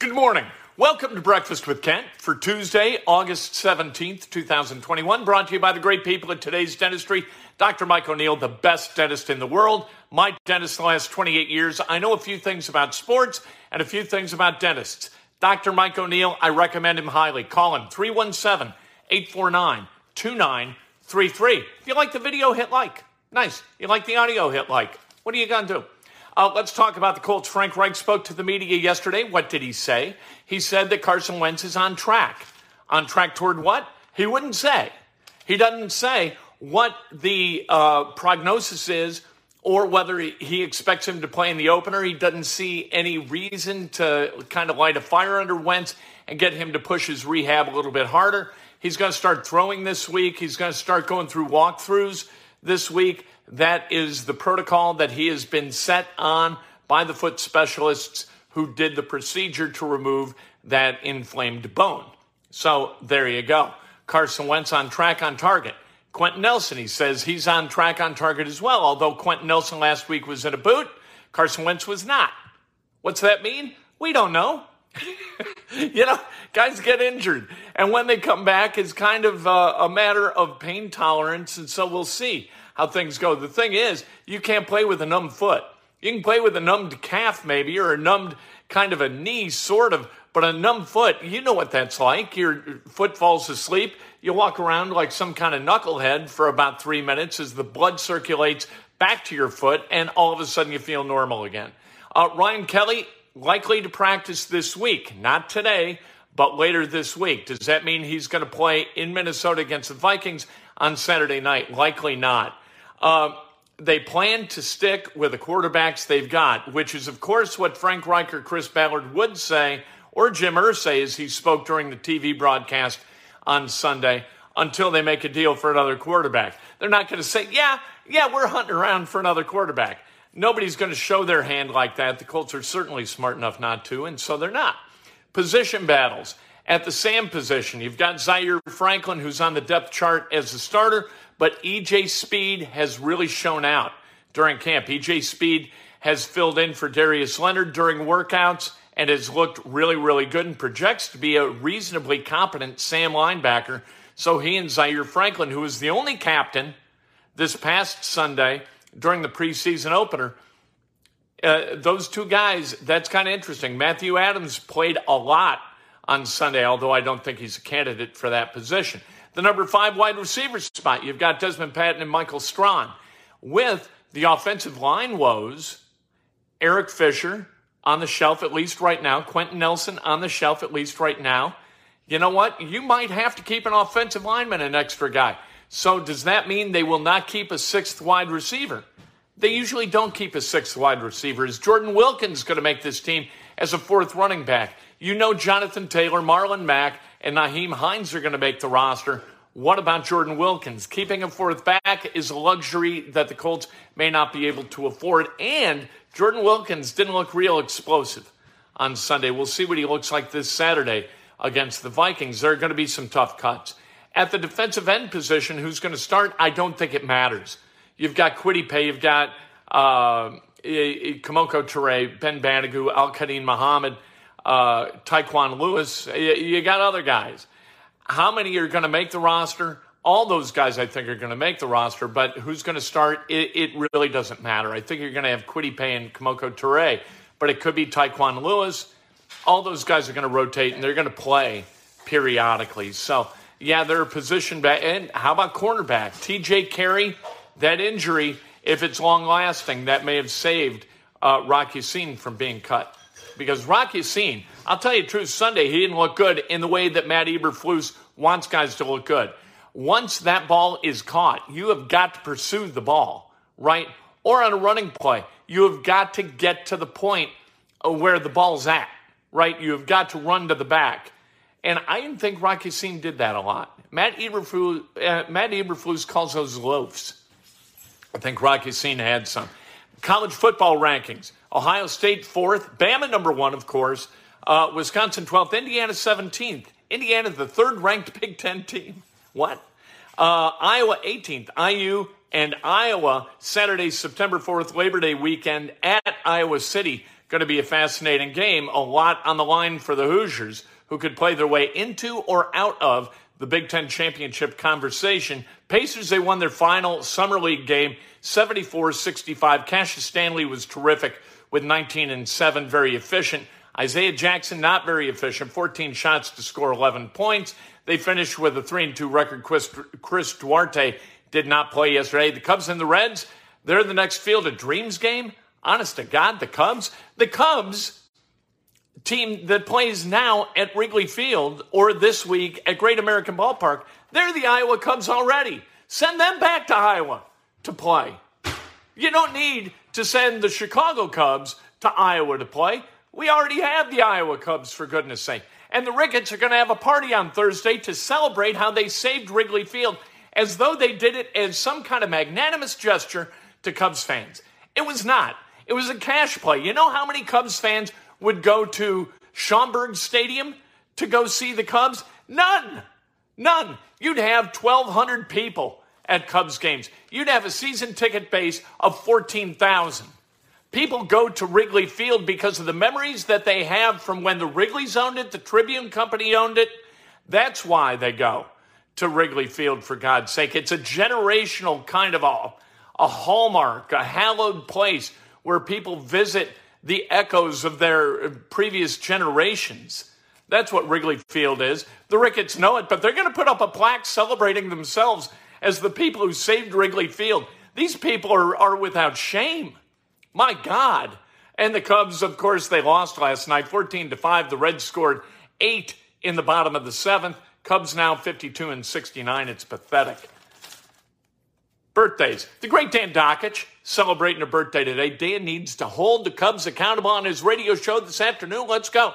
Good morning. Welcome to Breakfast with Kent for Tuesday, August 17th, 2021. Brought to you by the great people at today's dentistry. Dr. Mike O'Neill, the best dentist in the world. My dentist the last 28 years. I know a few things about sports and a few things about dentists. Dr. Mike O'Neill, I recommend him highly. Call him 317 849 2933. If you like the video, hit like. Nice. If You like the audio, hit like. What are you going to do? Uh, let's talk about the Colts. Frank Reich spoke to the media yesterday. What did he say? He said that Carson Wentz is on track. On track toward what? He wouldn't say. He doesn't say what the uh, prognosis is or whether he expects him to play in the opener. He doesn't see any reason to kind of light a fire under Wentz and get him to push his rehab a little bit harder. He's going to start throwing this week. He's going to start going through walkthroughs this week. That is the protocol that he has been set on by the foot specialists who did the procedure to remove that inflamed bone. So there you go. Carson Wentz on track on target. Quenton Nelson, he says he's on track on target as well, although Quenton Nelson last week was in a boot, Carson Wentz was not. What's that mean? We don't know. you know, guys get injured. And when they come back, it's kind of uh, a matter of pain tolerance. And so we'll see how things go. The thing is, you can't play with a numb foot. You can play with a numbed calf, maybe, or a numbed kind of a knee, sort of, but a numb foot, you know what that's like. Your foot falls asleep. You walk around like some kind of knucklehead for about three minutes as the blood circulates back to your foot, and all of a sudden you feel normal again. Uh, Ryan Kelly, likely to practice this week, not today, but later this week. Does that mean he's going to play in Minnesota against the Vikings on Saturday night? Likely not. Uh, they plan to stick with the quarterbacks they've got, which is, of course, what Frank Reich, Chris Ballard would say, or Jim Irsay as he spoke during the TV broadcast on Sunday, until they make a deal for another quarterback. They're not going to say, yeah, yeah, we're hunting around for another quarterback. Nobody's going to show their hand like that. The Colts are certainly smart enough not to, and so they're not. Position battles. At the Sam position, you've got Zaire Franklin, who's on the depth chart as a starter, but EJ Speed has really shown out during camp. EJ Speed has filled in for Darius Leonard during workouts and has looked really, really good and projects to be a reasonably competent Sam linebacker. So he and Zaire Franklin, who was the only captain this past Sunday during the preseason opener, uh, those two guys, that's kind of interesting. Matthew Adams played a lot on Sunday, although I don't think he's a candidate for that position the number five wide receiver spot. You've got Dezmon Patmon and Michael Strachan. With the offensive line woes, Eric Fisher on the shelf at least right now, Quenton Nelson on the shelf at least right now. You know what? You might have to keep an offensive lineman, an extra guy. So does that mean they will not keep a sixth wide receiver? They usually don't keep a sixth wide receiver. Is Jordan Wilkins going to make this team as a fourth running back? You know Jonathan Taylor, Marlon Mack, and Nyheim Hines are going to make the roster. What about Jordan Wilkins? Keeping a fourth back is a luxury that the Colts may not be able to afford. And Jordan Wilkins didn't look real explosive on Sunday. We'll see what he looks like this Saturday against the Vikings. There are going to be some tough cuts. At the defensive end position, who's going to start? I don't think it matters. You've got Kwity Paye, you've got uh, Kemoko Turay, Ben Banogu, Al-Quadin Muhammad uh, Tyquan Lewis. You, you got other guys. How many are going to make the roster? All those guys, I think, are going to make the roster, but who's going to start? It, it, really doesn't matter. I think you're going to have Kwity Paye and Kemoko Turay, but it could be Tyquan Lewis. All those guys are going to rotate and they're going to play periodically. So, yeah, they're position back. And how about cornerback? TJ Carrie, that injury, if it's long lasting, that may have saved uh, Rock Ya-Sin from being cut because Rocky Ya-Sin, I'll tell you the truth, Sunday he didn't look good in the way that Matt Eberflus wants guys to look good. Once that ball is caught, you have got to pursue the ball, right? Or on a running play, you have got to get to the point where the ball's at. right? You have got to run to the back. And I didn't think Rock Ya-Sin did that a lot. Matt Eberflus, uh, Matt Eberflus calls those loafs. I think Rock Ya-Sin had some. College football rankings. Ohio State fourth, Bama number one, of course. Uh, Wisconsin 12th, Indiana 17th. Indiana, the third ranked Big Ten team. What? Uh, Iowa 18th. IU and Iowa, Saturday, September 4th, Labor Day weekend at Iowa City. Going to be a fascinating game. A lot on the line for the Hoosiers, who could play their way into or out of the Big Ten championship conversation. Pacers, they won their final Summer League game 74 65. Cassius Stanley was terrific with 19 and 7, very efficient. Isaiah Jackson, not very efficient, 14 shots to score 11 points. They finished with a 3 and 2 record. Chris, Chris Duarte did not play yesterday. The Cubs and the Reds, they're the next Field of Dreams game. Honest to God, the Cubs, the Cubs team that plays now at Wrigley Field or this week at Great American Ballpark, they're the Iowa Cubs already. Send them back to Iowa to play. You don't need to send the Chicago Cubs to Iowa to play. We already have the Iowa Cubs, for goodness sake. And the Ricketts are going to have a party on Thursday to celebrate how they saved Wrigley Field as though they did it as some kind of magnanimous gesture to Cubs fans. It was not. It was a cash play. You know how many Cubs fans would go to Schaumburg Stadium to go see the Cubs? None. None. You'd have 1,200 people at Cubs games. You'd have a season ticket base of 14,000. People go to Wrigley Field because of the memories that they have from when the Wrigley's owned it, the Tribune Company owned it. That's why they go to Wrigley Field, for God's sake. It's a generational kind of a, a hallmark, a hallowed place where people visit the echoes of their previous generations. That's what Wrigley Field is. The Ricketts know it, but they're going to put up a plaque celebrating themselves as the people who saved Wrigley Field. These people are, are without shame. My God. And the Cubs, of course, they lost last night 14 to 5. The Reds scored eight in the bottom of the seventh. Cubs now 52 and 69. It's pathetic. Birthdays. The great Dan Dakich celebrating a birthday today. Dan needs to hold the Cubs accountable on his radio show this afternoon. Let's go.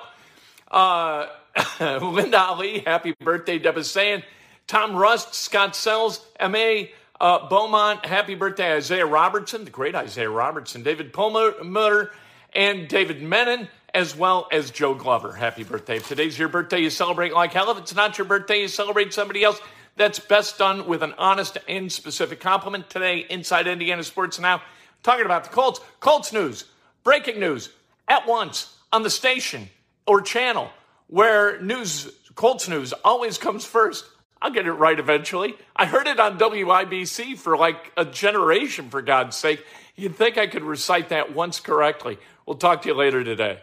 Uh, Linda Ali, happy birthday, saying. Tom Rust, Scott Sells, M.A. Uh, Beaumont, happy birthday, Isiah Robertson, the great Isiah Robertson, David Pulmer, and David Menon, as well as Joe Glover. Happy birthday. If today's your birthday, you celebrate like hell. If it's not your birthday, you celebrate somebody else. That's best done with an honest and specific compliment. Today, Inside Indiana Sports Now, talking about the Colts. Colts news, breaking news, at once on the station or channel where news, Colts news, always comes first. I'll get it right eventually. I heard it on WIBC for like a generation, for God's sake. You'd think I could recite that once correctly. We'll talk to you later today.